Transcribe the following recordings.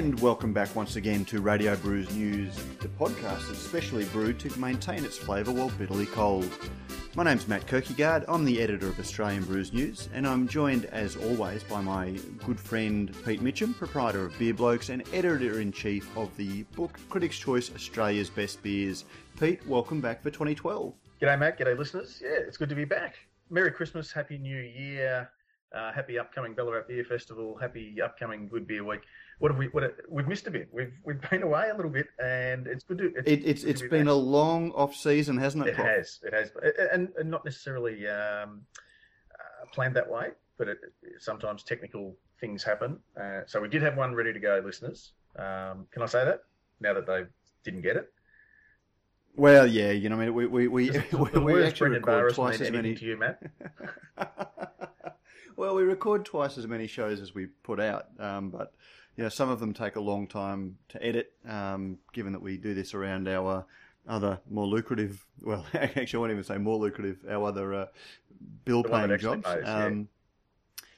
And welcome back once again to Radio Brews News, the podcast that's specially brewed to maintain its flavour while bitterly cold. My name's Matt Kirkegaard, I'm the editor of Australian Brews News, and I'm joined as always by my good friend Pete Mitchum, proprietor of Beer Blokes and editor in chief of the book Critics' Choice Australia's Best Beers. Pete, welcome back for 2012. G'day, Matt. G'day, listeners. Yeah, it's good to be back. Merry Christmas, Happy New Year, uh, happy upcoming Ballarat Beer Festival, happy upcoming Good Beer Week what have we? What we've missed a bit. We've we've been away a little bit, and it's good to. It's it, it's, it's been back. a long off season, hasn't it? It has. It has, and, and not necessarily um, uh, planned that way, but it, sometimes technical things happen. Uh, so we did have one ready to go, listeners. Um, can I say that now that they didn't get it? Well, yeah, you know, I mean, we we we, we, we actually record twice as many. To you, Matt. well, we record twice as many shows as we put out, um, but you know, some of them take a long time to edit, um, given that we do this around our other more lucrative, well, actually, I won't even say more lucrative, our other uh, bill paying jobs. Pays, um,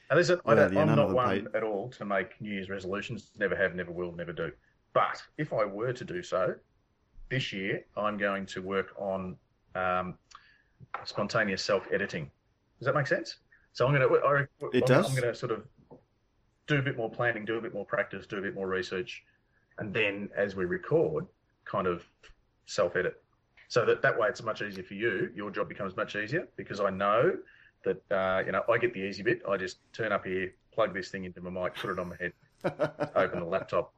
yeah. listen, well, I am not one paid. at all to make New Year's resolutions. Never have, never will, never do. But if I were to do so, this year I'm going to work on um, spontaneous self editing. Does that make sense? So I'm going to. I, it I'm, does. I'm going to sort of do a bit more planning, do a bit more practice, do a bit more research, and then as we record, kind of self edit. So that that way it's much easier for you. Your job becomes much easier because I know that uh, you know I get the easy bit. I just turn up here, plug this thing into my mic, put it on my head, open the laptop,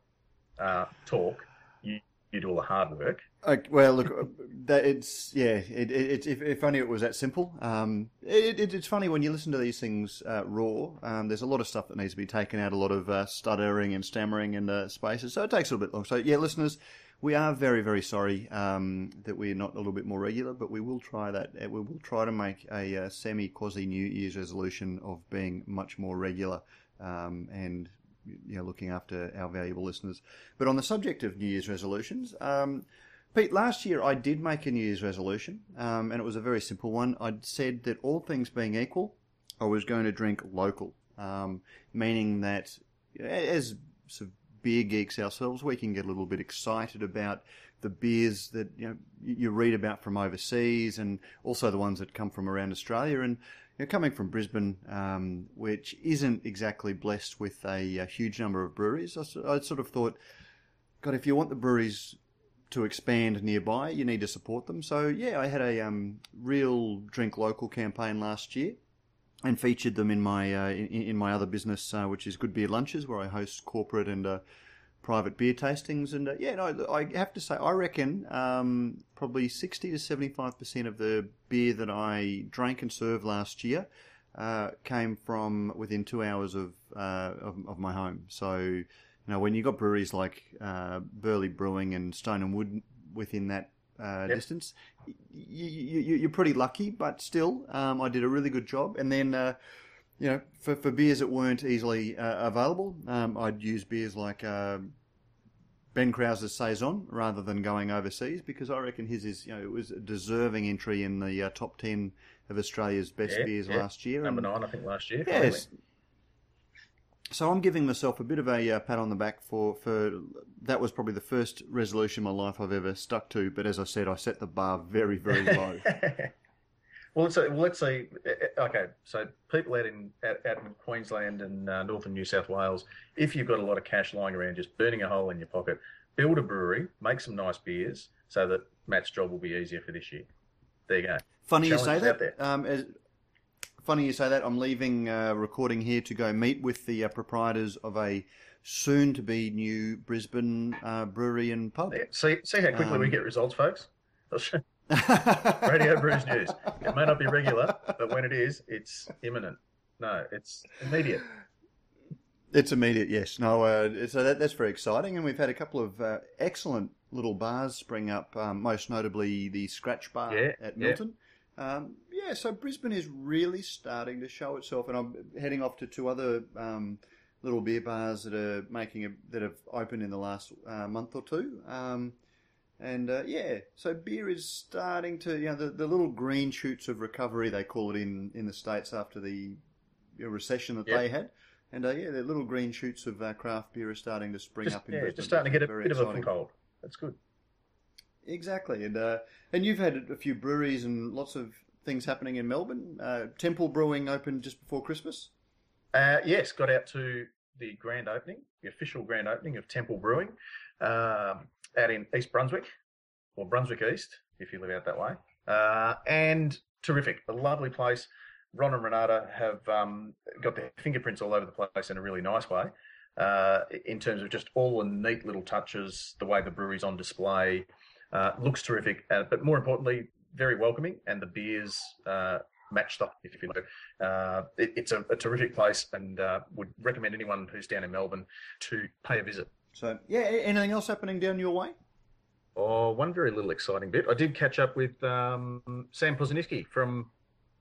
uh, talk. You you do all the hard work. Okay, well, look, uh, that it's yeah. It, it, if, if only it was that simple. Um, it, it, it's funny when you listen to these things uh, raw. Um, there's a lot of stuff that needs to be taken out, a lot of uh, stuttering and stammering and uh, spaces. So it takes a little bit long. So yeah, listeners, we are very very sorry um, that we're not a little bit more regular, but we will try that. Uh, we will try to make a uh, semi quasi New Year's resolution of being much more regular. Um, and you know, looking after our valuable listeners. But on the subject of New Year's resolutions, um, Pete, last year I did make a New Year's resolution, um, and it was a very simple one. I'd said that all things being equal, I was going to drink local, um, meaning that as sort of beer geeks ourselves, we can get a little bit excited about the beers that you know you read about from overseas, and also the ones that come from around Australia. And you're coming from Brisbane, um, which isn't exactly blessed with a, a huge number of breweries, I, I, sort of thought, God, if you want the breweries to expand nearby, you need to support them. So yeah, I had a um, real drink local campaign last year, and featured them in my uh, in, in, my other business, uh, which is Good Beer Lunches, where I host corporate and uh, private beer tastings. And uh, yeah, no, I have to say, I reckon um, probably 60 to 75% of the beer that I drank and served last year uh, came from within two hours of, uh, of, of, my home. So, you know, when you got breweries like uh, Burleigh Brewing and Stone and Wood within that uh, yep. distance, you, you, you're pretty lucky, but still, um, I did a really good job. And then, uh, you know, for, for beers that weren't easily uh, available, um, I'd use beers like uh, Ben Kraus's saison rather than going overseas because I reckon his is you know it was a deserving entry in the uh, top ten of Australia's best yeah, beers yeah. last year. Number nine, I think, last year. Yes. So I'm giving myself a bit of a uh, pat on the back for for that was probably the first resolution in my life I've ever stuck to. But as I said, I set the bar very very low. Well, let's say, well, let's say, eh, eh, okay, so people out in out, out in Queensland and uh, northern New South Wales, if you've got a lot of cash lying around, just burning a hole in your pocket, build a brewery, make some nice beers, so that Matt's job will be easier for this year. There you go. Funny you say that. Um, as, funny you say that. I'm leaving uh, recording here to go meet with the uh, proprietors of a soon-to-be new Brisbane uh, brewery and pub. Yeah. See, see how quickly um, we get results, folks. Radio Brews News. It may not be regular, but when it is, it's imminent. No, it's immediate. It's immediate, yes. No, uh, so that, that's very exciting, and we've had a couple of uh, excellent little bars spring up. Um, most notably, the Scratch Bar yeah, at Milton. Yeah. Um, yeah, so Brisbane is really starting to show itself, and I'm heading off to two other um, little beer bars that are making a, that have opened in the last uh, month or two. Um, and uh, yeah, so beer is starting to, you know, the, the little green shoots of recovery, they call it in, in the States after the recession that yep. they had. And uh, yeah, the little green shoots of uh, craft beer are starting to spring Just, up in yeah, just starting to get a bit of a exciting. foothold. That's good. Exactly, and uh, and you've had a few breweries and lots of things happening in Melbourne. Uh, Temple Brewing opened just before Christmas. Uh, yes, got out to the grand opening, the official grand opening of Temple Brewing, um, out in East Brunswick, or Brunswick East, if you live out that way. Uh, and terrific, a lovely place. Ron and Renata have um, got their fingerprints all over the place in a really nice way. Uh, in terms of just all the neat little touches, the way the brewery's on display, uh, looks terrific. Uh, but more importantly, very welcoming, and the beers uh, match the if you like. Uh, it, it's a, a terrific place, and uh, would recommend anyone who's down in Melbourne to pay a visit. So yeah, anything else happening down your way? Oh, one very little exciting bit. I did catch up with um, Sam Possenniskie from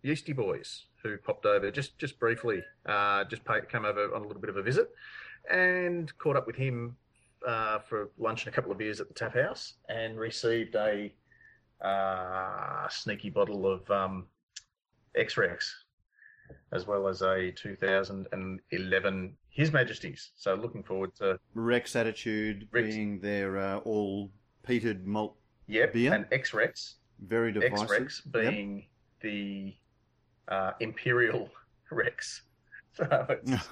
Yeastie Boys, who popped over just just briefly, uh, just pay, came over on a little bit of a visit, and caught up with him uh, for lunch and a couple of beers at the Tap House, and received a uh, sneaky bottle of um, X-Rex, as well as a 2011 His Majesty's. So looking forward to Rex Attitude Rex. being their uh, all peated malt, yep, Beer? and X-Rex. very divisive. X-Rex Yep. being the uh, Imperial Rex. So it's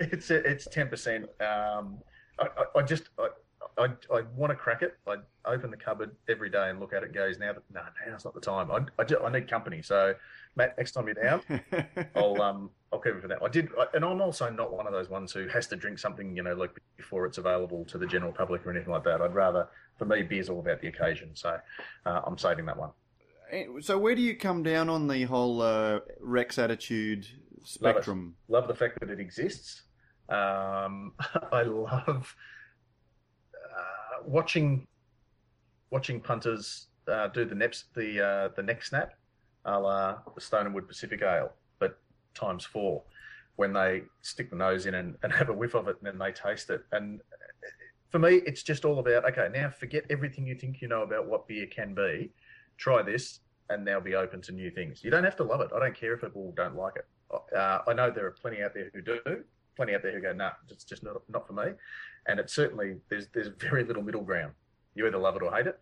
it's it's ten percent. Um, I, I, I just I, I, I want to crack it. I open the cupboard every day and look at it. and Goes now. But no, now's not the time. I I, ju- I need company. So Matt, next time you're down, I'll um I'll keep it for that. I did, I, and I'm also not one of those ones who has to drink something you know like before it's available to the general public or anything like that. I'd rather, for me, beer's all about the occasion. So uh, I'm saving that one. Eh, so where do you come down on the whole uh, Rex Attitude spectrum? love the fact that it exists. Um, I love watching watching punters uh, do the neps the uh, the neck snap, a la the Stone and Wood Pacific Ale, but times four, when they stick the nose in and, and have a whiff of it, and then they taste it. And for me, it's just all about okay. Now forget everything you think you know about what beer can be. Try this, and they'll be open to new things. You don't have to love it. I don't care if people don't like it. Uh, I know there are plenty out there who do, plenty out there who go, "Nah, it's just not not for me." And it's certainly there's there's very little middle ground. You either love it or hate it.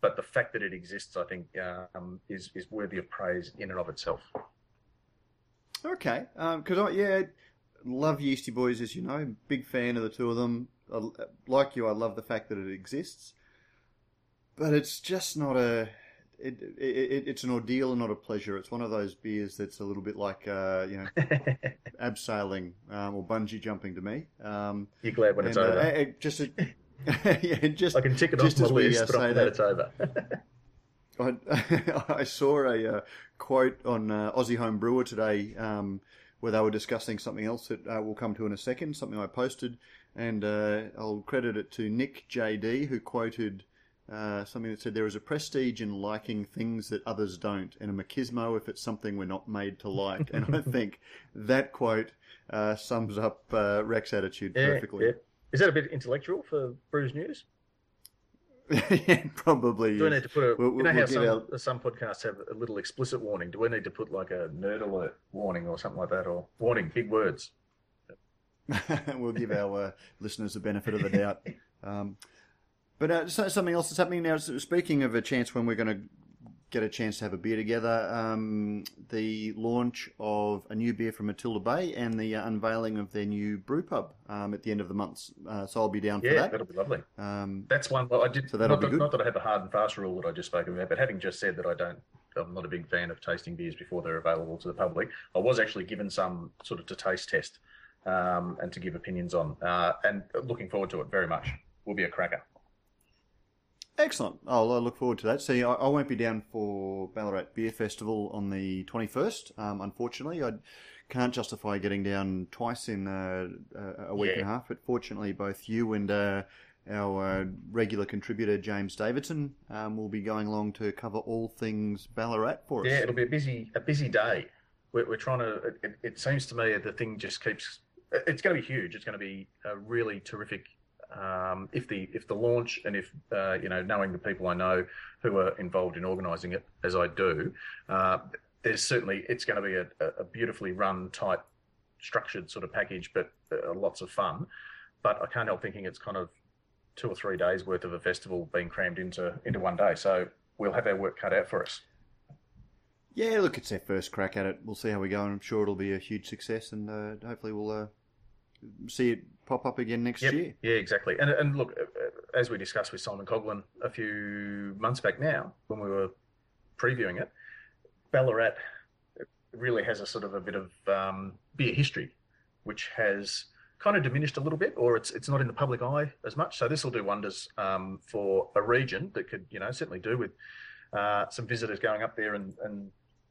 But the fact that it exists, I think, um, is is worthy of praise in and of itself. Okay, because I yeah, love Yeastie Boys as you know, big fan of the two of them. I, like you, I love the fact that it exists, but it's just not a. It, it, it, it's an ordeal and not a pleasure. It's one of those beers that's a little bit like uh, you know abseiling um, or bungee jumping to me. Um, You're glad when it's and, uh, over. eh, just a, yeah, just I can tick it off my we, list, uh, but say that- it's over. I, I saw a uh, quote on uh, Aussie Home Brewer today um, where they were discussing something else that uh, we'll come to in a second, something I posted, and uh, I'll credit it to Nick JD, who quoted uh, something that said, There is a prestige in liking things that others don't, and a machismo if it's something we're not made to like. and I think that quote uh, sums up uh, Rex attitude yeah, perfectly. yeah. Is that a bit intellectual for Brews News? Yeah, probably. Do we need to put a? We'll- you know we'll how some, our- some podcasts have a little explicit warning. Do we need to put like a nerd alert warning or something like that, or warning, big words? we'll give our uh, listeners the benefit of the doubt. Um, but uh, something else that's happening now. Speaking of a chance when we're going to get a chance to have a beer together, um, the launch of a new beer from Matilda Bay and the uh, unveiling of their new brew pub um, at the end of the month. Uh, so I'll be down for Yeah, that. that'll be lovely. Um, That's one. Well, I did. So that'll not, be good. not that I have a hard and fast rule that I just spoke about, but having just said that I don't, I'm not a big fan of tasting beers before they're available to the public. I was actually given some sort of to taste test um, and to give opinions on, uh, and looking forward to it very much. Will be a cracker. Excellent. I'll, I look forward to that. See, I, I won't be down for Ballarat Beer Festival on the 21st. Um, unfortunately, I can't justify getting down twice in uh, a, week and a half. But fortunately, both you and uh, our uh, regular contributor James Davidson um, will be going along to cover all things Ballarat for us. Yeah, it'll be a busy, a busy day. We're, we're trying to. It, it seems to me the thing just keeps. It's going to be huge. It's going to be a really terrific. Um, if the if the launch and if uh, you know knowing the people I know who are involved in organising it as I do, uh, there's certainly it's going to be a, a beautifully run, tight structured sort of package, but uh, lots of fun. But I can't help thinking it's kind of two or three days worth of a festival being crammed into into one day. So we'll have our work cut out for us. Yeah, look, it's our first crack at it. We'll see how we go, and I'm sure it'll be a huge success, and uh, hopefully we'll uh, see it pop up again next Yep. year. Yeah, exactly. And and look, uh, as we discussed with Simon Coughlin a few months back now, when we were previewing it, Ballarat really has a sort of a bit of um, beer history, which has kind of diminished a little bit, or it's it's not in the public eye as much. So this will do wonders um, for a region that could, you know, certainly do with uh, some visitors going up there and, and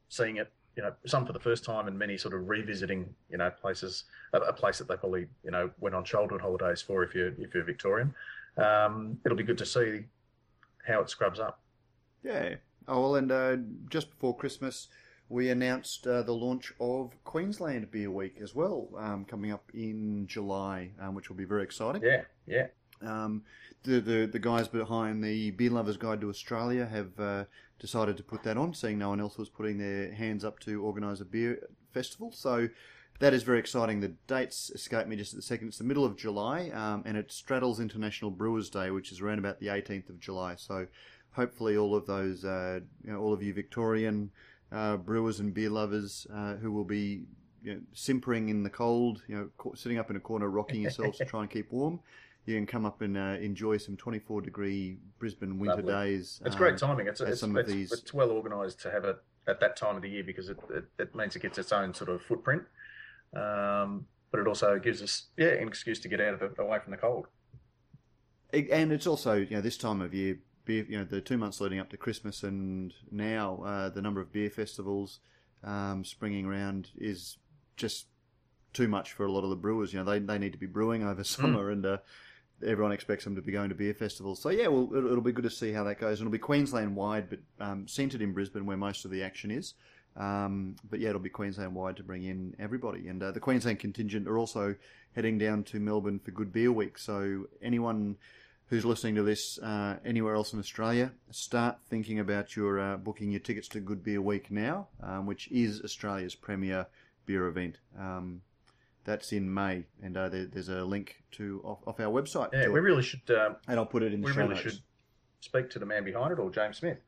seeing it. You know, some for the first time, and many sort of revisiting, you know, places a, a place that they probably, you know, went on childhood holidays for if you're if you're Victorian. Um, it'll be good to see how it scrubs up. Yeah. Oh well, and uh, just before Christmas, we announced uh, the launch of Queensland Beer Week as well, um, coming up in July, um, which will be very exciting. Yeah, yeah. Um, the, the the guys behind the Beer Lovers Guide to Australia have uh, decided to put that on, seeing no one else was putting their hands up to organise a beer festival. So that is very exciting. The dates escape me just at the second. It's the middle of July, um, and it straddles International Brewers Day, which is around about the 18th of July. So hopefully, all of those, uh, you know, all of you Victorian uh, brewers and beer lovers uh, who will be you know, simpering in the cold, you know, sitting up in a corner, rocking yourselves to try and keep warm. You can come up and uh, enjoy some 24 degree Brisbane winter Lovely. days. It's um, great timing. It's it's, some of these- it's well organised to have it at that time of the year because it, it, it means it gets its own sort of footprint. Um, but it also gives us yeah an excuse to get out of the, away from the cold. And it's also you know this time of year beer you know the two months leading up to christmas and now uh, the number of beer festivals um, springing around is just too much for a lot of the brewers you know they, they need to be brewing over summer and uh, everyone expects them to be going to beer festivals so yeah well it'll, it'll be good to see how that goes it'll be queensland wide but um, centred in brisbane where most of the action is um, but yeah, it'll be Queensland wide to bring in everybody. And uh, the Queensland contingent are also heading down to Melbourne for Good Beer Week. So anyone who's listening to this uh, anywhere else in Australia, start thinking about your uh, booking your tickets to Good Beer Week now, um, which is Australia's premier beer event. Um, that's in May, and uh, there, there's a link to off, off our website. Yeah, we it. really should um, and I'll put it in the we show really notes. should speak to the man behind it or James Smith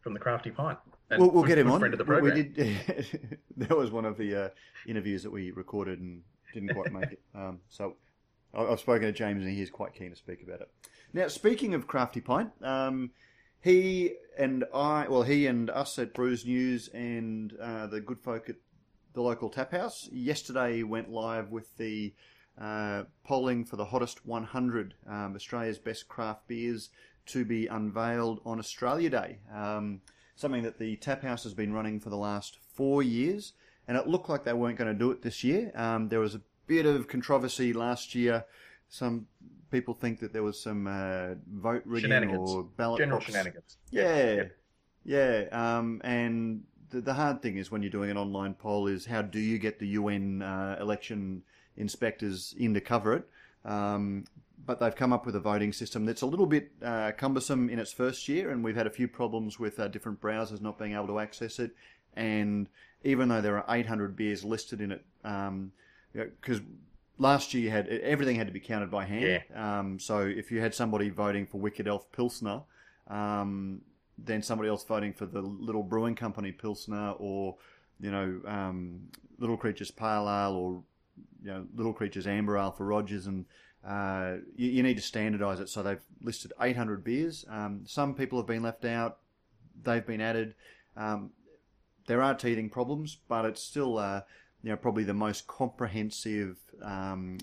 from the Crafty Pint. And We'll, we'll get him on. Friend of the We- did. that was one of the uh, interviews that we recorded and didn't quite make it. Um, so I- I've spoken to James and he is quite keen to speak about it. Now, speaking of Crafty Pint, um, he and I, well, he and us at Brews News and uh, the good folk at the local tap house yesterday went live with the uh, polling for the hottest 100 um, Australia's best craft beers to be unveiled on Australia Day. Um, something that the tap house has been running for the last four years, and it looked like they weren't going to do it this year. Um, there was a bit of controversy last year. Some people think that there was some uh, vote rigging or ballot General box shenanigans. yeah, yeah. Um, and the, the hard thing is when you're doing an online poll is how do you get the UN uh, election inspectors in to cover it? Um, but they've come up with a voting system that's a little bit uh, cumbersome in its first year, and we've had a few problems with uh, different browsers not being able to access it. And even though there are 800 beers listed in it, because last year you had everything had to be counted by hand. Um, so if you had somebody voting for Wicked Elf Pilsner, um, then somebody else voting for the Little Brewing Company Pilsner, or you know, um, Little Creatures Pale Ale, or you know, Little Creatures Amber Ale for Rogers, and uh, you, you need to standardise it. So they've listed 800 beers. Um, some people have been left out. They've been added. Um, there are teething problems, but it's still, uh, you know, probably the most comprehensive, um,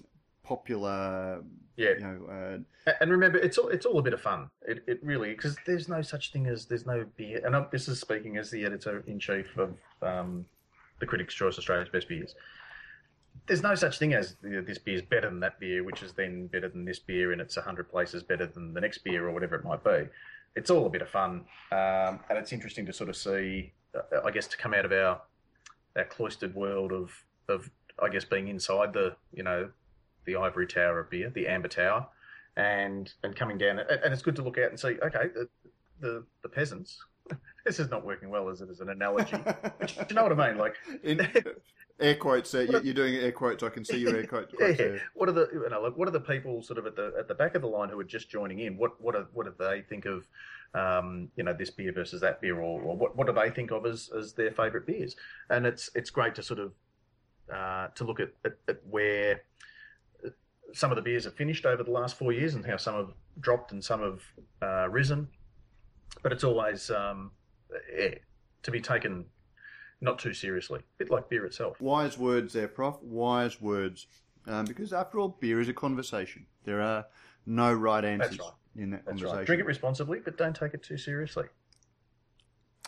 popular, Yeah. you know, uh, And remember, it's all it's all a bit of fun. It, it really because there's no such thing as there's no beer. And I'm, this is speaking as the editor in chief of um, the Critics' Choice Australia's Best Beers. There's no such thing as you know, this beer's better than that beer, which is then better than this beer, and it's hundred places better than the next beer or whatever it might be. It's all a bit of fun, um, and it's interesting to sort of see. Uh, I guess to come out of our our cloistered world of of I guess being inside the you know the ivory tower of beer, the amber tower, and and coming down and it's good to look out and see okay the the, the peasants this is not working well as it as an analogy. You know what I mean? Like, In air quotes, uh, you- you're doing air quotes. I can see your air quotes. yeah, there. what are the you know, like, what are the people sort of at the at the back of the line who are just joining in? What what are, what do they think of? Um, you know, this beer versus that beer, or, or what what do they think of as, as their favourite beers? And it's it's great to sort of uh, to look at, at, at where some of the beers have finished over the last four years and how some have dropped and some have uh, risen. But it's always um, yeah, to be taken not too seriously, a bit like beer itself. Wise words there, Prof. Wise words. Um, because after all, beer is a conversation. There are no right answers right. in that That's conversation. right. Drink it responsibly, but don't take it too seriously.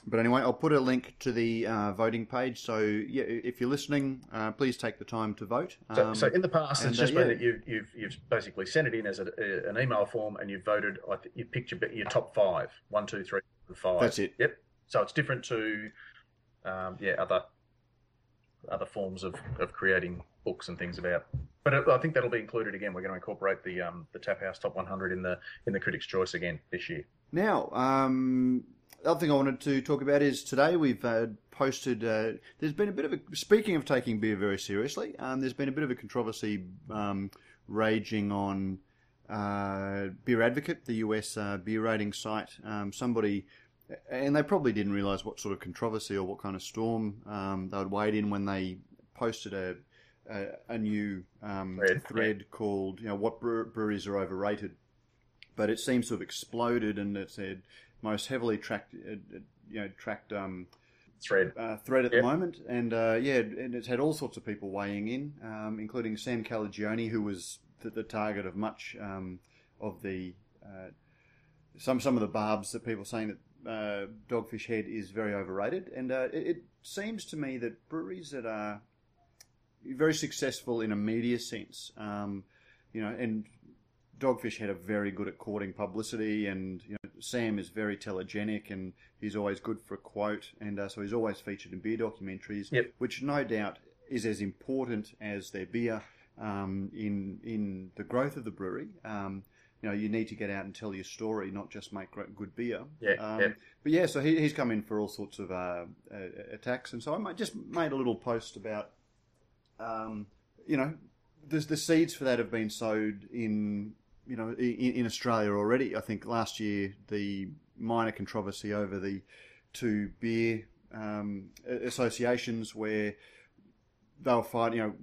But anyway, I'll put a link to the uh, voting page. So yeah, if you're listening, uh, please take the time to vote. So, Um, so in the past, it's just uh, been yeah. that you've, you've you've basically sent it in as a, a- an email form, and you've voted. You picked your your top five: one, two, three, five. That's it. Yep. So it's different to, um, yeah, other other forms of, of creating books and things about. But I think that'll be included again. We're going to incorporate the um, the Tap House Top 100 in the in the Critics' Choice again this year. Now, um, other thing I wanted to talk about is today we've uh, posted. Uh, there's been a bit of a speaking of taking beer very seriously. Um, there's been a bit of a controversy um, raging on uh, Beer Advocate, the US uh, beer rating site. Um, somebody. And they probably didn't realise what sort of controversy or what kind of storm um, they would wade in when they posted a a, a new um, Thread, thread called you know what breweries are overrated, but it seems to have exploded and it said most heavily tracked uh, you know tracked um, Thread. uh, thread at the moment, and uh, yeah, and it's had all sorts of people weighing in, um, including Sam Calagione, who was the, the target of much um, of the uh, some some of the barbs that people saying that uh, Dogfish Head is very overrated, and uh, it, it seems to me that breweries that are very successful in a media sense, um, you know, and Dogfish Head are very good at courting publicity, and you know, Sam is very telegenic, and he's always good for a quote, and uh, so he's always featured in beer documentaries, Yep. which no doubt is as important as their beer um, in in the growth of the brewery. Um, you know, you need to get out and tell your story, not just make great, good beer. Yeah, Um, yeah. But yeah, so he, he's come in for all sorts of uh, uh, attacks, and so I might just made a little post about, um, you know, the the seeds for that have been sowed in you know in, in Australia already. I think last year the minor controversy over the two beer um, associations where they were fighting, you know,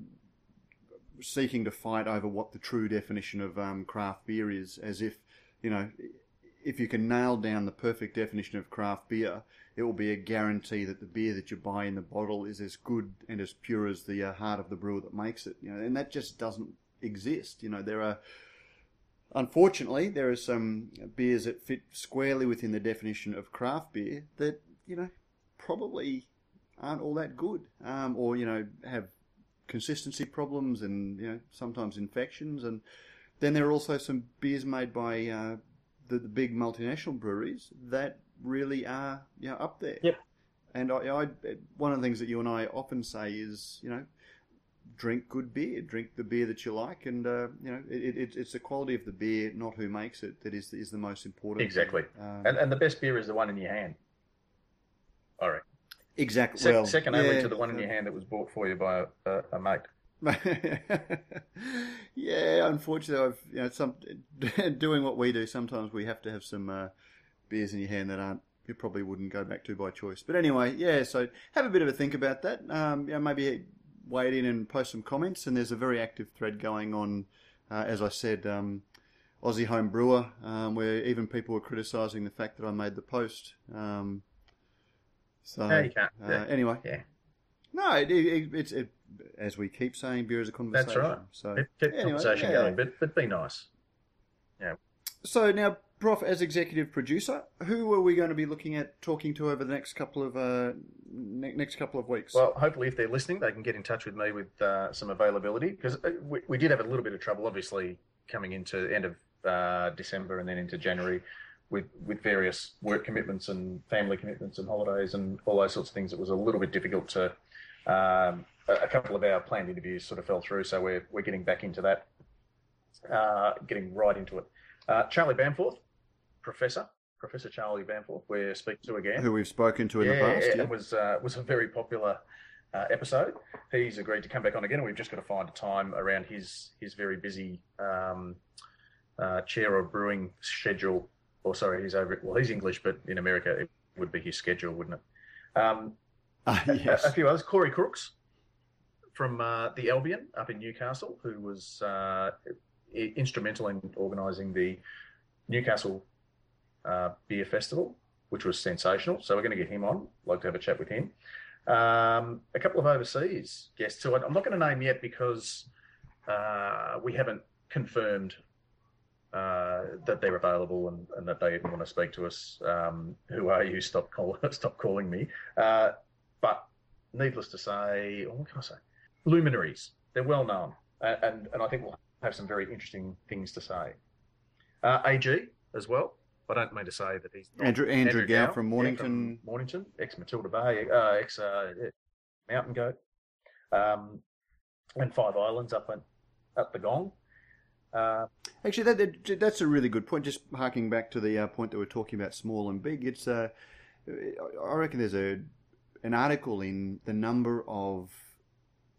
seeking to fight over what the true definition of um, craft beer is, as if you know if you can nail down the perfect definition of craft beer, it will be a guarantee that the beer that you buy in the bottle is as good and as pure as the uh, heart of the brewer that makes it. You know, and that just doesn't exist. You know, there are unfortunately there are some beers that fit squarely within the definition of craft beer that you know probably aren't all that good, um, or you know have consistency problems and you know sometimes infections and then there are also some beers made by uh, the, the big multinational breweries that really are you know, up there. Yep. And I, I, one of the things that you and I often say is, you know, drink good beer, drink the beer that you like, and uh, you know, it, it, it's the quality of the beer, not who makes it, that is is the most important. Exactly. Um, And, and the best beer is the one in your hand. All right. exactly. Sec- well, second only yeah, to the one in your hand that was bought for you by a, a, mate. yeah, unfortunately, I've you know some doing what we do. Sometimes we have to have some uh, beers in your hand that aren't you probably wouldn't go back to by choice. But anyway, yeah. So have a bit of a think about that. Um, yeah, maybe wade in and post some comments. And there's a very active thread going on. Uh, as I said, um, Aussie home brewer, um, where even people were criticising the fact that I made the post. Um, so No, you can't. uh, anyway, Yeah. no, it, it, it's it, as we keep saying, beer is a conversation. That's right. So Keep, anyway, conversation yeah. going, but, but be nice. Yeah. So now, Prof, as executive producer, who are we going to be looking at talking to over the next couple of uh, ne- next couple of weeks? Well, hopefully, if they're listening, they can get in touch with me with uh, some availability because we, we did have a little bit of trouble, obviously, coming into the end of uh, December and then into January with with various work commitments and family commitments and holidays and all those sorts of things. It was a little bit difficult to. Um, a a couple of our planned interviews sort of fell through, so we're we're getting back into that, uh, getting right into it. Uh, Charlie Bamforth, professor, Professor Charlie Bamforth, we're speaking to again. Who we've spoken to in yeah, the past. Yeah, it was uh, was a very popular uh, episode. He's agreed to come back on again, and we've just got to find a time around his his very busy um, uh, chair of brewing schedule. Or sorry, he's over. Well, he's English, but in America it would be his schedule, wouldn't it? Um, yes. a, a, few others. Corey Crooks from uh, the Albion up in Newcastle, who was uh, instrumental in organising the Newcastle uh, Beer Festival, which was sensational. So we're going to get him on. Like to have a chat with him. Um, a couple of overseas guests who I'm not going to name yet because uh, we haven't confirmed uh, that they're available and, and, that they want to speak to us. Um, who are you? Stop, call, stop calling me. Uh, but needless to say, what can I say? Luminaries. They're well known, and and I think we'll have some very interesting things to say. Uh, AG as well. I don't mean to say that he's Andrew Andrew, Andrew Gow, Gow from Mornington, yeah, from Mornington, ex Matilda Bay, uh, ex uh, Mountain Goat, um, and Five Islands up at up the Gong. Uh, Actually, that, that, that's a really good point. Just harking back to the uh, point that we're talking about, small and big. It's uh, I reckon there's a an article in the number of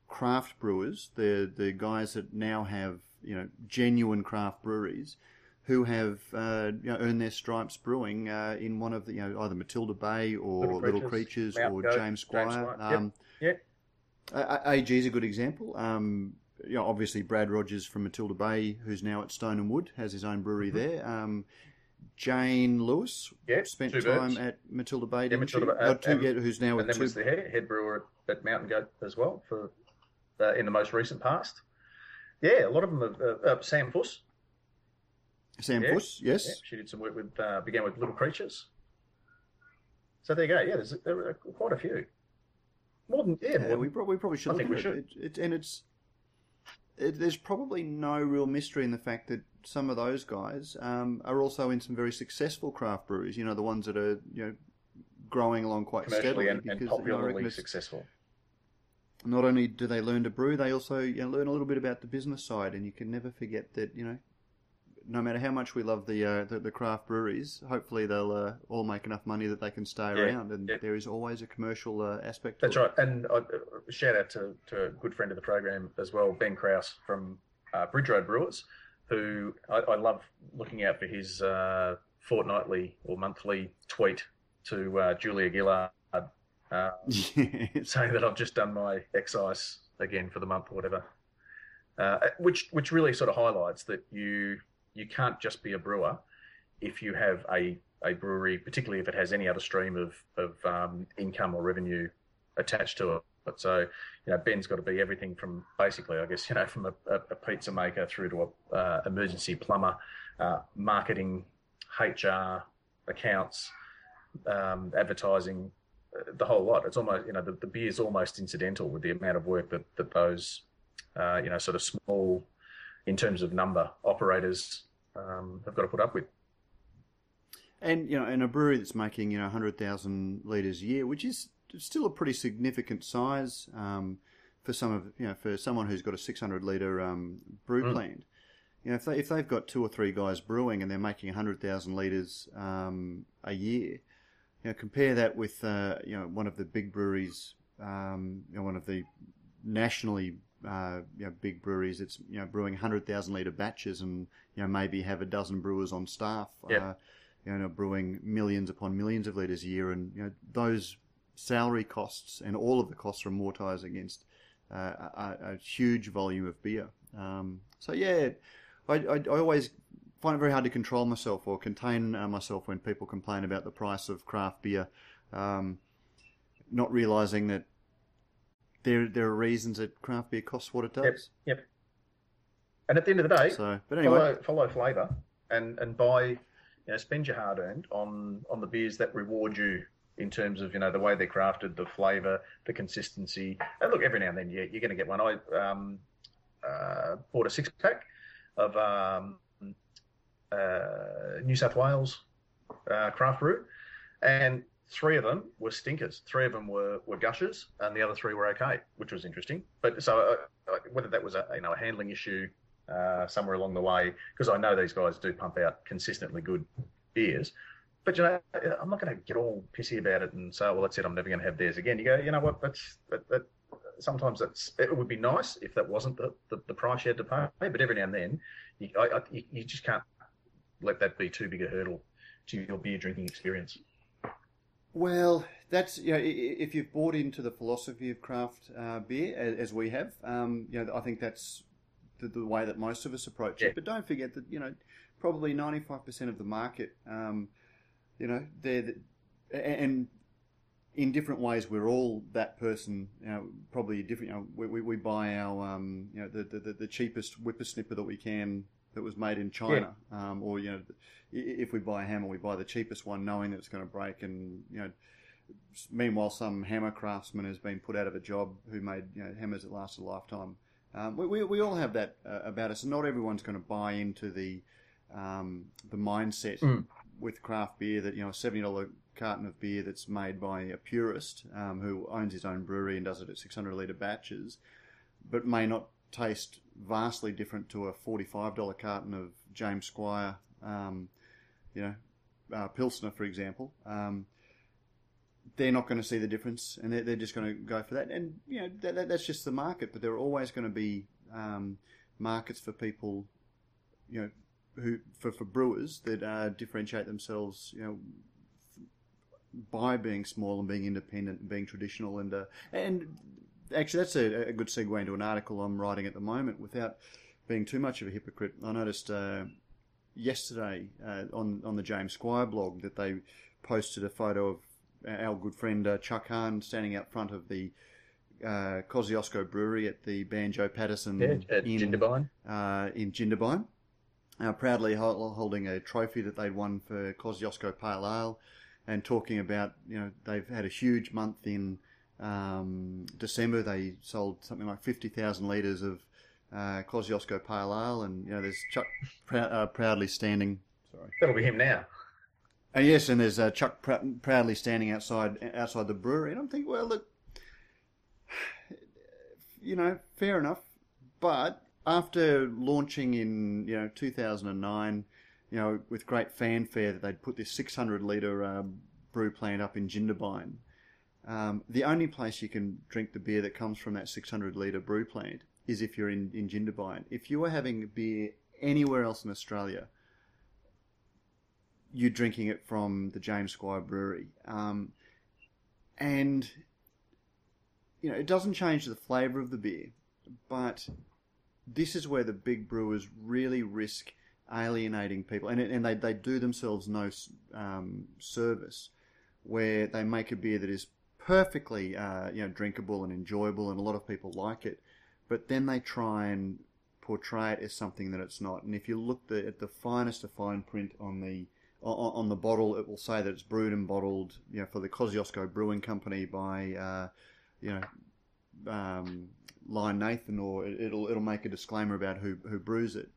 craft brewers, the the guys that now have you know genuine craft breweries who have uh, you know, earned their stripes brewing uh, in one of the you know either Matilda Bay or Little Creatures, Little Creatures or Goat, James Squire. James Um, yep. yep. AG is a good example. Um, you know, obviously Brad Rogers from Matilda Bay, who's now at Stone and Wood, has his own brewery mm-hmm. there. Um, Jayne Lewis yep, spent time birds. at Matilda Bay, yeah, Matilda Bay, uh, two, and, who's now and then two... was the head, head brewer at Mountain Goat as well for uh, in the most recent past. Yeah, a lot of them. Have, uh, uh, Sam Fuss Sam yeah. Fuss, yes. Yeah. She did some work with, uh, began with Little Creatures. So there you go. Yeah, there's there are quite a few. More than yeah. yeah we, probably, we probably should. I think we it. should. It, it, and it's it, there's probably no real mystery in the fact that some of those guys um, are also in some very successful craft breweries. You know, the ones that are you know growing along quite commercially steadily and, because, and popularly you know, successful. Not only do they learn to brew, they also you know, learn a little bit about the business side, and you can never forget that you know no matter how much we love the uh, the, the, craft breweries, hopefully they'll uh, all make enough money that they can stay yeah, around, and yeah. there is always a commercial uh, aspect. That's it. right, and uh, shout out to, to a good friend of the program as well, Ben Kraus from uh, Bridge Road Brewers, who I, I love looking out for his uh, fortnightly or monthly tweet to Julia Gillard, saying that I've just done my excise again for the month or whatever. which which really sort of highlights that you you can't just be a brewer if you have a, a brewery, particularly if it has any other stream of, of um, income or revenue attached to it. But so, you know, Ben's got to be everything from basically, I guess, you know, from a, a pizza maker through to a uh, emergency plumber, uh, marketing, HR, accounts, um, advertising, uh, the whole lot. It's almost, you know, the, the beer is almost incidental with the amount of work that, that those, uh, you know, sort of small, in terms of number, operators um, have got to put up with. And you know, in a brewery that's making you know 100,000 liters a year, which is still a pretty significant size um, for some of you know for someone who's got a 600 liter um, brew mm. plant. You know, if they if they've got two or three guys brewing and they're making 100,000 liters um, a year, you know, compare that with uh, you know one of the big breweries, um, you know, one of the nationally uh, you know, big breweries it's you know brewing hundred thousand liter batches and you know maybe have a dozen brewers on staff. Yep. Uh, you know, brewing millions upon millions of liters a year, and you know those salary costs and all of the costs are amortized against uh, a, a, huge volume of beer. Um, so yeah, I, I, I, always find it very hard to control myself or contain uh, myself when people complain about the price of craft beer, um, not realizing that there there are reasons that craft beer costs what it does. Yep. yep. And at the end of the day, so, but anyway, follow, follow flavour and and buy, you know, spend your hard earned on on the beers that reward you in terms of you know the way they're crafted, the flavour, the consistency. And look, every now and then you, you're going to get one. I um, uh, bought a six pack of um, uh, New South Wales uh, craft brew, and three of them were stinkers. Three of them were, were gushers, and the other three were okay, which was interesting. But so uh, whether that was a you know a handling issue uh, somewhere along the way, because I know these guys do pump out consistently good beers. but you know, I'm not going to get all pissy about it and say, well, that's it. I'm never going to have theirs again. You go, you know what? That's that, that sometimes that's it would be nice if that wasn't the, the, the price you had to pay, but every now and then you, I, I, you just can't let that be too big a hurdle to your beer drinking experience. Well, that's you know, if you've bought into the philosophy of craft uh, beer as, we have, um, you know, I think that's the, the, way that most of us approach Yeah. it. But don't forget that you know, probably ninety five percent of the market, um, you know, they're the, and in different ways we're all that person. You know, probably different. You know, we, we, we buy our um, you know the, the, the cheapest whippersnipper that we can that was made in China, um, or you know, if we buy a hammer, we buy the cheapest one, knowing that it's going to break. And you know, meanwhile, some hammer craftsman has been put out of a job who made you know hammers that last a lifetime. Um, we, we, we all have that uh, about us, not everyone's going to buy into the um, the mindset Mm. with craft beer that you know a seventy dollar carton of beer that's made by a purist um, who owns his own brewery and does it at six hundred liter batches, but may not taste vastly different to a forty five dollar carton of James Squire, um, you know, uh, Pilsner for example. Um, they're not going to see the difference, and they're, they're just going to go for that. And you know that, that, that's just the market. But there are always going to be um, markets for people, you know, who for, for brewers that uh, differentiate themselves, you know, by being small and being independent and being traditional. And uh, and actually, that's a, a good segue into an article I'm writing at the moment. Without being too much of a hypocrite, I noticed uh, yesterday uh, on on the James Squire blog that they posted a photo of our good friend uh, Chuck Hahn standing out front of the uh, Kosciuszko Brewery at the Banjo Paterson Yeah, at in, Jindabyne. uh, in Jindabyne, uh, proudly hol- holding a trophy that they'd won for Kosciuszko Pale Ale, and talking about you know they've had a huge month in um, December. They sold something like fifty thousand litres of uh, Kosciuszko Pale Ale, and you know there's Chuck prou- uh, proudly standing. Sorry. That'll be him now. And yes, and there's uh, Chuck prou- proudly standing outside outside the brewery, and I'm thinking, well, look, you know, fair enough, but after launching in you know 2009, you know, with great fanfare that they'd put this 600 litre um, brew plant up in Jindabyne, um, the only place you can drink the beer that comes from that 600 litre brew plant is if you're in in Jindabyne. If you were having beer anywhere else in Australia you're drinking it from the James Squire Brewery. Um, and, you know, it doesn't change the flavour of the beer, but this is where the big brewers really risk alienating people, and, and they, they do themselves no um, service, where they make a beer that is perfectly, uh, you know, drinkable and enjoyable, and a lot of people like it, but then they try and portray it as something that it's not. And if you look the, at the finest of fine print on the on, on the bottle, it will say that it's brewed and bottled, you know, for the Kosciuszko Brewing Company by, uh, you know, um, Lion Nathan, or it- it'll it'll make a disclaimer about who who brews it.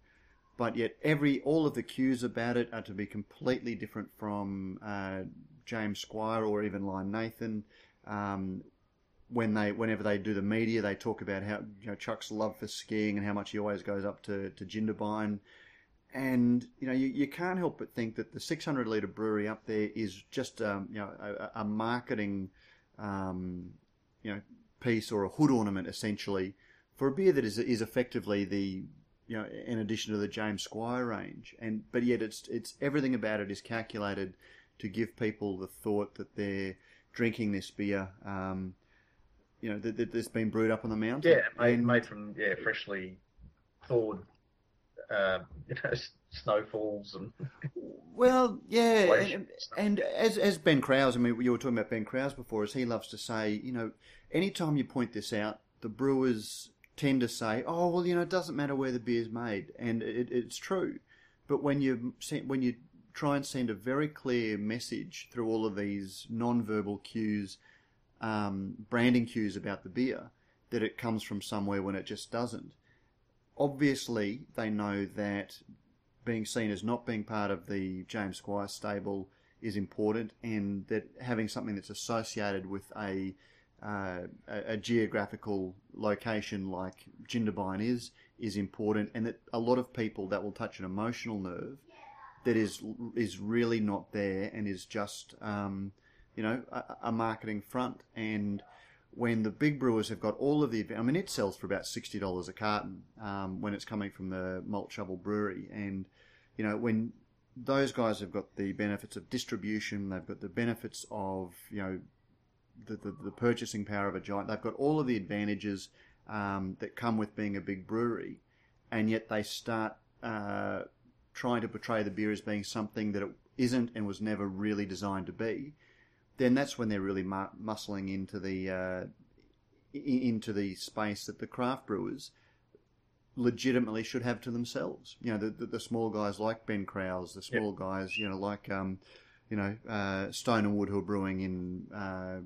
But yet, every all of the cues about it are to be completely different from uh, James Squire or even Lion Nathan. Um, when they, whenever they do the media, they talk about how you know Chuck's love for skiing and how much he always goes up to to Jindabyne. And you know you, you can't help but think that the 600 liter brewery up there is just um, you know a, a marketing um, you know piece or a hood ornament essentially for a beer that is is effectively the you know in addition to the James Squire range. And but yet it's it's everything about it is calculated to give people the thought that they're drinking this beer um, you know that, that that's been brewed up on the mountain Yeah, made, And- made from yeah freshly thawed, uh, you know, snowfalls and Well, yeah, and, and as as Ben Kraus, I mean, you were talking about Ben Kraus before, as he loves to say, you know, anytime you point this out, the brewers tend to say, "Oh, well, you know, it doesn't matter where the beer's made," and it, it's true. But when you when you try and send a very clear message through all of these non-verbal cues, um, branding cues about the beer, that it comes from somewhere when it just doesn't. Obviously, they know that being seen as not being part of the James Squire stable is important, and that having something that's associated with a uh, a, a geographical location like Jindabyne is is important, and that a lot of people that will touch an emotional nerve that is is really not there and is just um, you know a, a marketing front. And when the big brewers have got all of the, I mean, it sells for about sixty dollars a carton um, when it's coming from the Malt Shovel Brewery, and you know when those guys have got the benefits of distribution, they've got the benefits of you know the, the, the purchasing power of a giant. They've got all of the advantages um, that come with being a big brewery, and yet they start uh, trying to portray the beer as being something that it isn't and was never really designed to be. Then that's when they're really mu- muscling into the uh, into the space that the craft brewers legitimately should have to themselves. You know, the, the, the small guys like Ben Kraus, the small yep. guys, you know, like um, you know uh, Stone and Wood who are brewing in uh,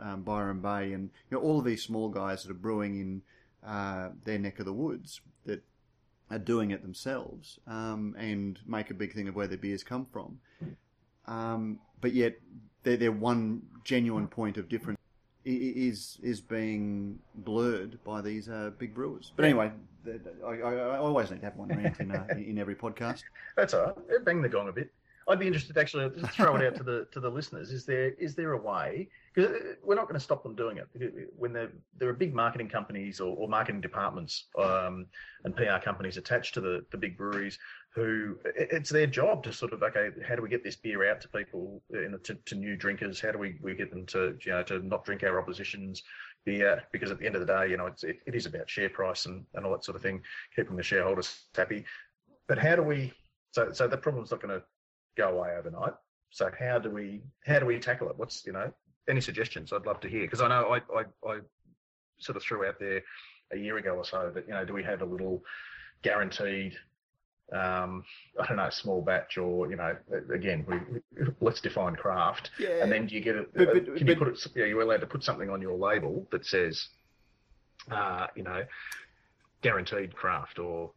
um, Byron Bay, and you know all of these small guys that are brewing in uh, their neck of the woods that are doing it themselves um, and make a big thing of where their beers come from. Um, but yet, their, their one genuine point of difference is is being blurred by these uh, big brewers. But anyway, I, I, I, always need to have one rant in, uh, in every podcast. That's all right. Bang the gong a bit. I'd be interested actually to throw it out to the to the listeners. Is there is there a way? Because uh, we're not going to stop them doing it. When there there are big marketing companies or, or marketing departments um, and PR companies attached to the the big breweries, who it's their job to sort of okay, how do we get this beer out to people, in, to, to new drinkers? How do we, we get them to you know to not drink our opposition's beer? Because at the end of the day, you know, it's, it, it is about share price and, and all that sort of thing, keeping the shareholders happy. But how do we? So so the problem's not going to go away overnight. So how do we how do we tackle it? What's you know any suggestions? I'd love to hear because I know I, I I sort of threw out there a year ago or so that you know do we have a little guaranteed um, I don't know, small batch or, you know, again, we, let's define craft. Yeah. And then do you get it, but, but, can you put it, yeah, you're allowed to put something on your label that says, uh, you know, guaranteed craft or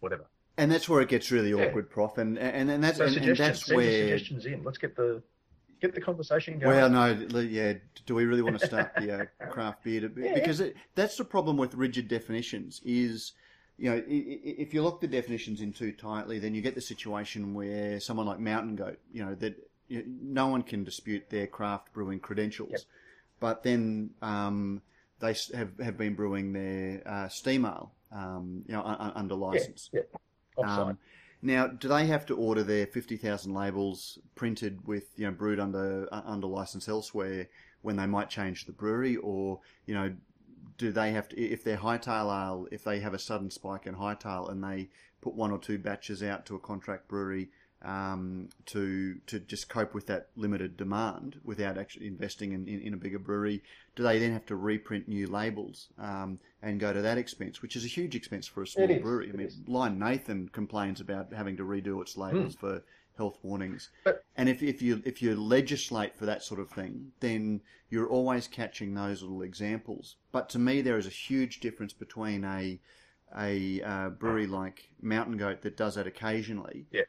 whatever. And that's where it gets really awkward. Prof. And and, and that's so and, and, that's Send where suggestions in. Let's get the get the conversation going. Well, no, yeah. Do we really want to start the uh, craft beer? To, yeah. Because it, that's the problem with rigid definitions. Is you know, if you lock the definitions in too tightly, then you get the situation where someone like Mountain Goat, you know, that no one can dispute their craft brewing credentials, yep. but then um, they have have been brewing their uh, steam ale, um, you know, under license. Yeah, yeah. Um, now, do they have to order their fifty thousand labels printed with you know brewed under uh, under license elsewhere when they might change the brewery, or you know, do they have to if they're hightail ale, if they have a sudden spike in hightail and they put one or two batches out to a contract brewery um, to to just cope with that limited demand without actually investing in, in, in, a bigger brewery? Do they then have to reprint new labels um, and go to that expense, which is a huge expense for a small brewery? I mean, Lion Nathan complains about having to redo its labels mm. for health warnings. But, and if, if you if you legislate for that sort of thing, then you're always catching those little examples. But to me, there is a huge difference between a a uh, brewery like Mountain Goat that does that occasionally, yeah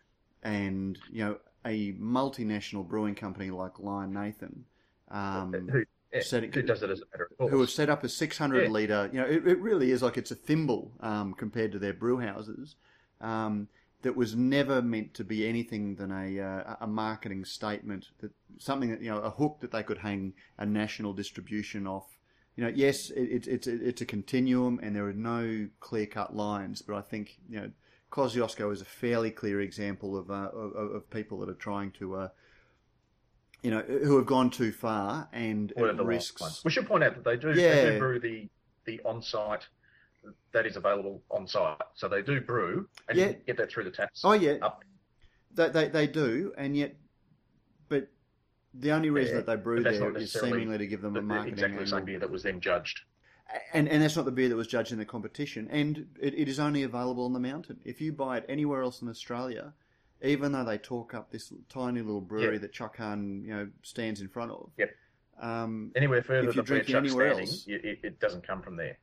and you know a multinational brewing company like Lion Nathan, um, who, yeah, setting, who does it as a matter of course. who have set up a 600 yeah. liter. You know, it, it, really is like it's a thimble um, compared to their brew houses. Um, that was never meant to be anything than a uh, a marketing statement that something that you know a hook that they could hang a national distribution off. You know, yes, it, it's it's a continuum, and there are no clear cut lines, but I think you know Kosciuszko is a fairly clear example of, uh, of, of people that are trying to, uh, you know, who have gone too far and it risks. We should point out that they do, yeah. they do brew the the on-site that is available on site. So they do brew and yeah. get that through the taps. Oh yeah, up. They, they they do, and yet, but the only reason yeah, that they brew there is seemingly to give them a marketing exactly the same beer that was then judged and and that's not the beer that was judged in the competition, and it, it is only available on the mountain. If you buy it anywhere else in Australia, even though they talk up this tiny little brewery yep. that Chuck Hahn, you know, stands in front of. Yep. Um, anywhere further than where Chuck's anywhere standing, else, it, it, doesn't come from there.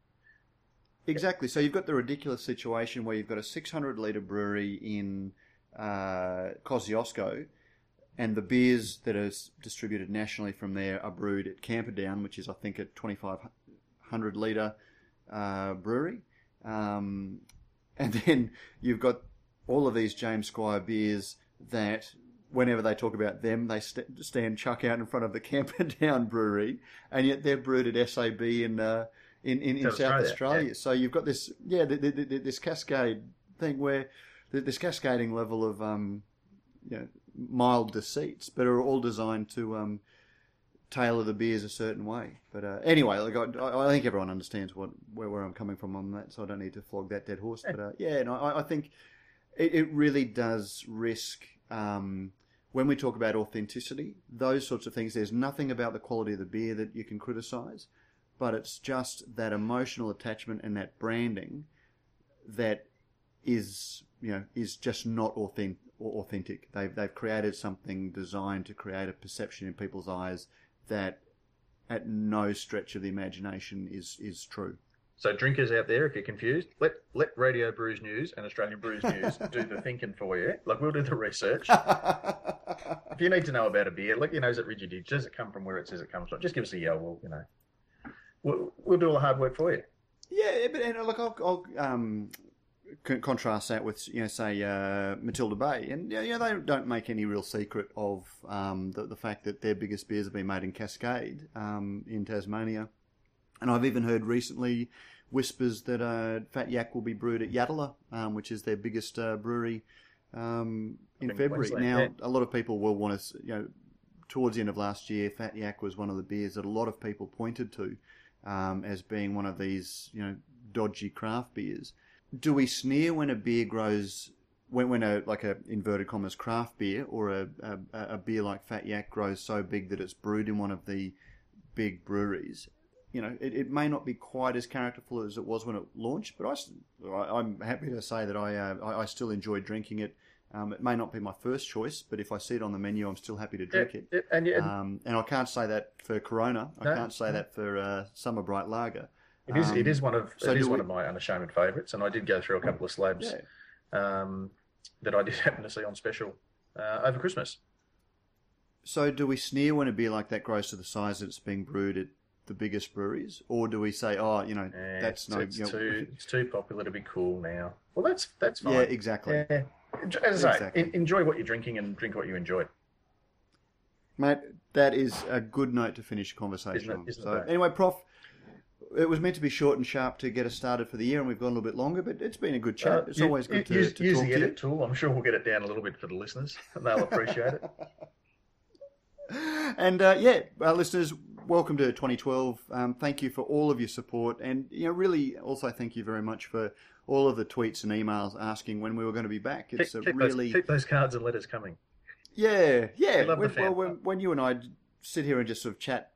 Exactly. Yep. So you've got the ridiculous situation where you've got a 600 litre brewery in uh, Kosciuszko, and the beers that are distributed nationally from there are brewed at Camperdown, which is I think at 25 hundred liter uh, brewery, um, and then you've got all of these James Squire beers that whenever they talk about them, they st- stand chuck out in front of the Camperdown Brewery, and yet they're brewed at SAB in uh, in, in, in South, Australia. Australia, yeah. So you've got this yeah the, the, the, this cascade thing where th- this cascading level of um, you know, mild deceits, but are all designed to um, tailor the beers a certain way. But uh, anyway, like I, I think everyone understands what where, where I'm coming from on that, so I don't need to flog that dead horse. But uh, yeah, no, I, I think it, it really does risk. Um, when we talk about authenticity, those sorts of things, there's nothing about the quality of the beer that you can criticise, but it's just that emotional attachment and that branding that is, you know, is just not authentic. Authentic. They've they've created something designed to create a perception in people's eyes that, at no stretch of the imagination, is is true. So drinkers out there, if you're confused, let let Radio Brews News and Australian Brews News do the thinking for you. Like we'll do the research. if you need to know about a beer, like you know, is it rigid? Does it come from where it says it comes from? Just give us a yell. We'll you know, we'll, we'll do all the hard work for you. Yeah, but and look, I'll, I'll um, contrast that with you know, say uh, Matilda Bay, and yeah, yeah, they don't make any real secret of um, the, the fact that their biggest beers have been made in Cascade um, in Tasmania, and I've even heard recently whispers that uh, Fat Yak will be brewed at Yatala, um, which is their biggest uh, brewery um, in February. Now, yeah. a lot of people will want to, you know, towards the end of last year, Fat Yak was one of the beers that a lot of people pointed to um, as being one of these, you know, dodgy craft beers. Do we sneer when a beer grows, when, when a like a inverted commas craft beer or a, a, a beer like Fat Yak grows so big that it's brewed in one of the big breweries? You know, it, it may not be quite as characterful as it was when it launched, but I, am happy to say that I, uh, I, I still enjoy drinking it. Um, it may not be my first choice, but if I see it on the menu, I'm still happy to drink it. Yeah, and yeah, Um, and I can't say that for Corona. I No, can't say no. that for uh, Summer Bright Lager. It is. it um, is one of so it is do one of my unashamed favourites, and I did go through a couple of slabs Yeah. um, that I did happen to see on special uh, over Christmas. So do we sneer when a beer like that grows to the size that it's being brewed at the biggest breweries, or do we say, oh, you know, Eh, that's no, it's you know, too it's too popular to be cool now. Well, that's that's fine. yeah, exactly, Yeah. As I say, Exactly. enjoy what you're drinking and drink what you enjoy. mate. That is a good note to finish conversation Isn't it- on. isn't it so that? anyway, Prof. It was meant to be short and sharp to get us started for the year, and we've gone a little bit longer, but it's been a good chat. Uh, it's u- always good to, use, to use the to edit tool. I'm sure we'll get it down a little bit for the listeners, and they'll appreciate it. And uh, yeah, our listeners, welcome to 2012. Um, thank you for all of your support, and you know, really, also thank you very much for all of the tweets and emails asking when we were going to be back. It's keep, a keep really, those, keep those cards and letters coming. yeah, yeah. We love the When, fan well, when, when you and I sit here and just sort of chat,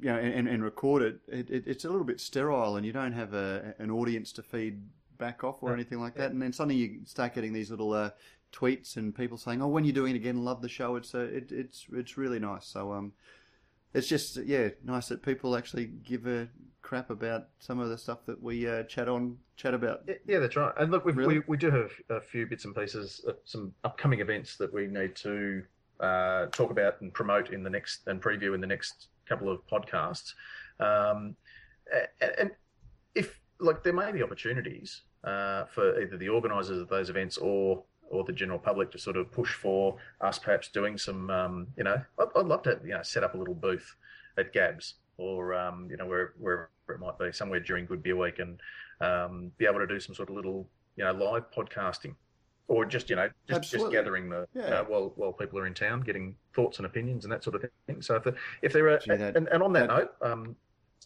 you know, and, and record it, it, it, it's a little bit sterile, and you don't have a, an audience to feed back off or No. anything like that. And then suddenly you start getting these little uh, tweets and people saying, "Oh, when you're doing it again, love the show." It's uh, it, it's it's really nice. So um, it's just yeah, nice that people actually give a crap about some of the stuff that we uh, chat on chat about. Yeah, yeah, that's right. And look, we've, Really? we we do have a few bits and pieces, of some upcoming events that we need to uh, talk about and promote in the next and preview in the next couple of podcasts. Um, and if like there may be opportunities uh, for either the organisers of those events or or the general public to sort of push for us perhaps doing some um, you know I'd, I'd love to you know set up a little booth at Gabs or um, you know where, wherever it might be somewhere during Good Beer Week and um, be able to do some sort of little you know live podcasting or just you know just, just gathering the Yeah. uh, while while people are in town getting thoughts and opinions and that sort of thing so if, the, if there are Gee, that- and, and on that, that- note um,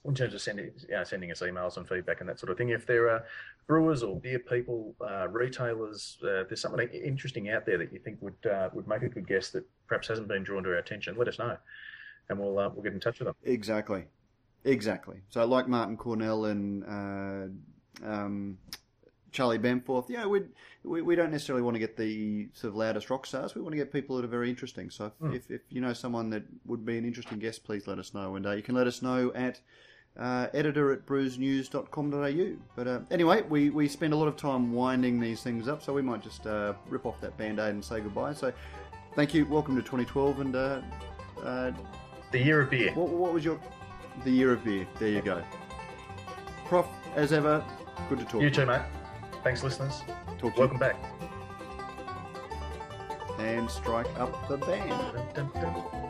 in terms of sending you know, sending us emails and feedback and that sort of thing if there are brewers or beer people uh, retailers uh, there's something interesting out there that you think would uh, would make a good guest that perhaps hasn't been drawn to our attention let us know and we'll uh, we'll get in touch with them Exactly, exactly. So like Martyn Cornell and uh, um, Charlie Bamforth, yeah, we'd, we we don't necessarily want to get the sort of loudest rock stars. We want to get people that are very interesting. So if, Hmm. if, if you know someone that would be an interesting guest, please let us know. And uh, you can let us know at uh, editor at brewsnews.com.au. But uh, anyway, we, we spend a lot of time winding these things up, so we might just uh, rip off that band aid and say goodbye. So thank you. Welcome to 2012. And uh, uh, the year of beer what, what was your the year of beer? There you go. Prof, as ever, good to talk. you to too mate thanks listeners Talk to welcome back and strike up the band. Dun, dun, dun.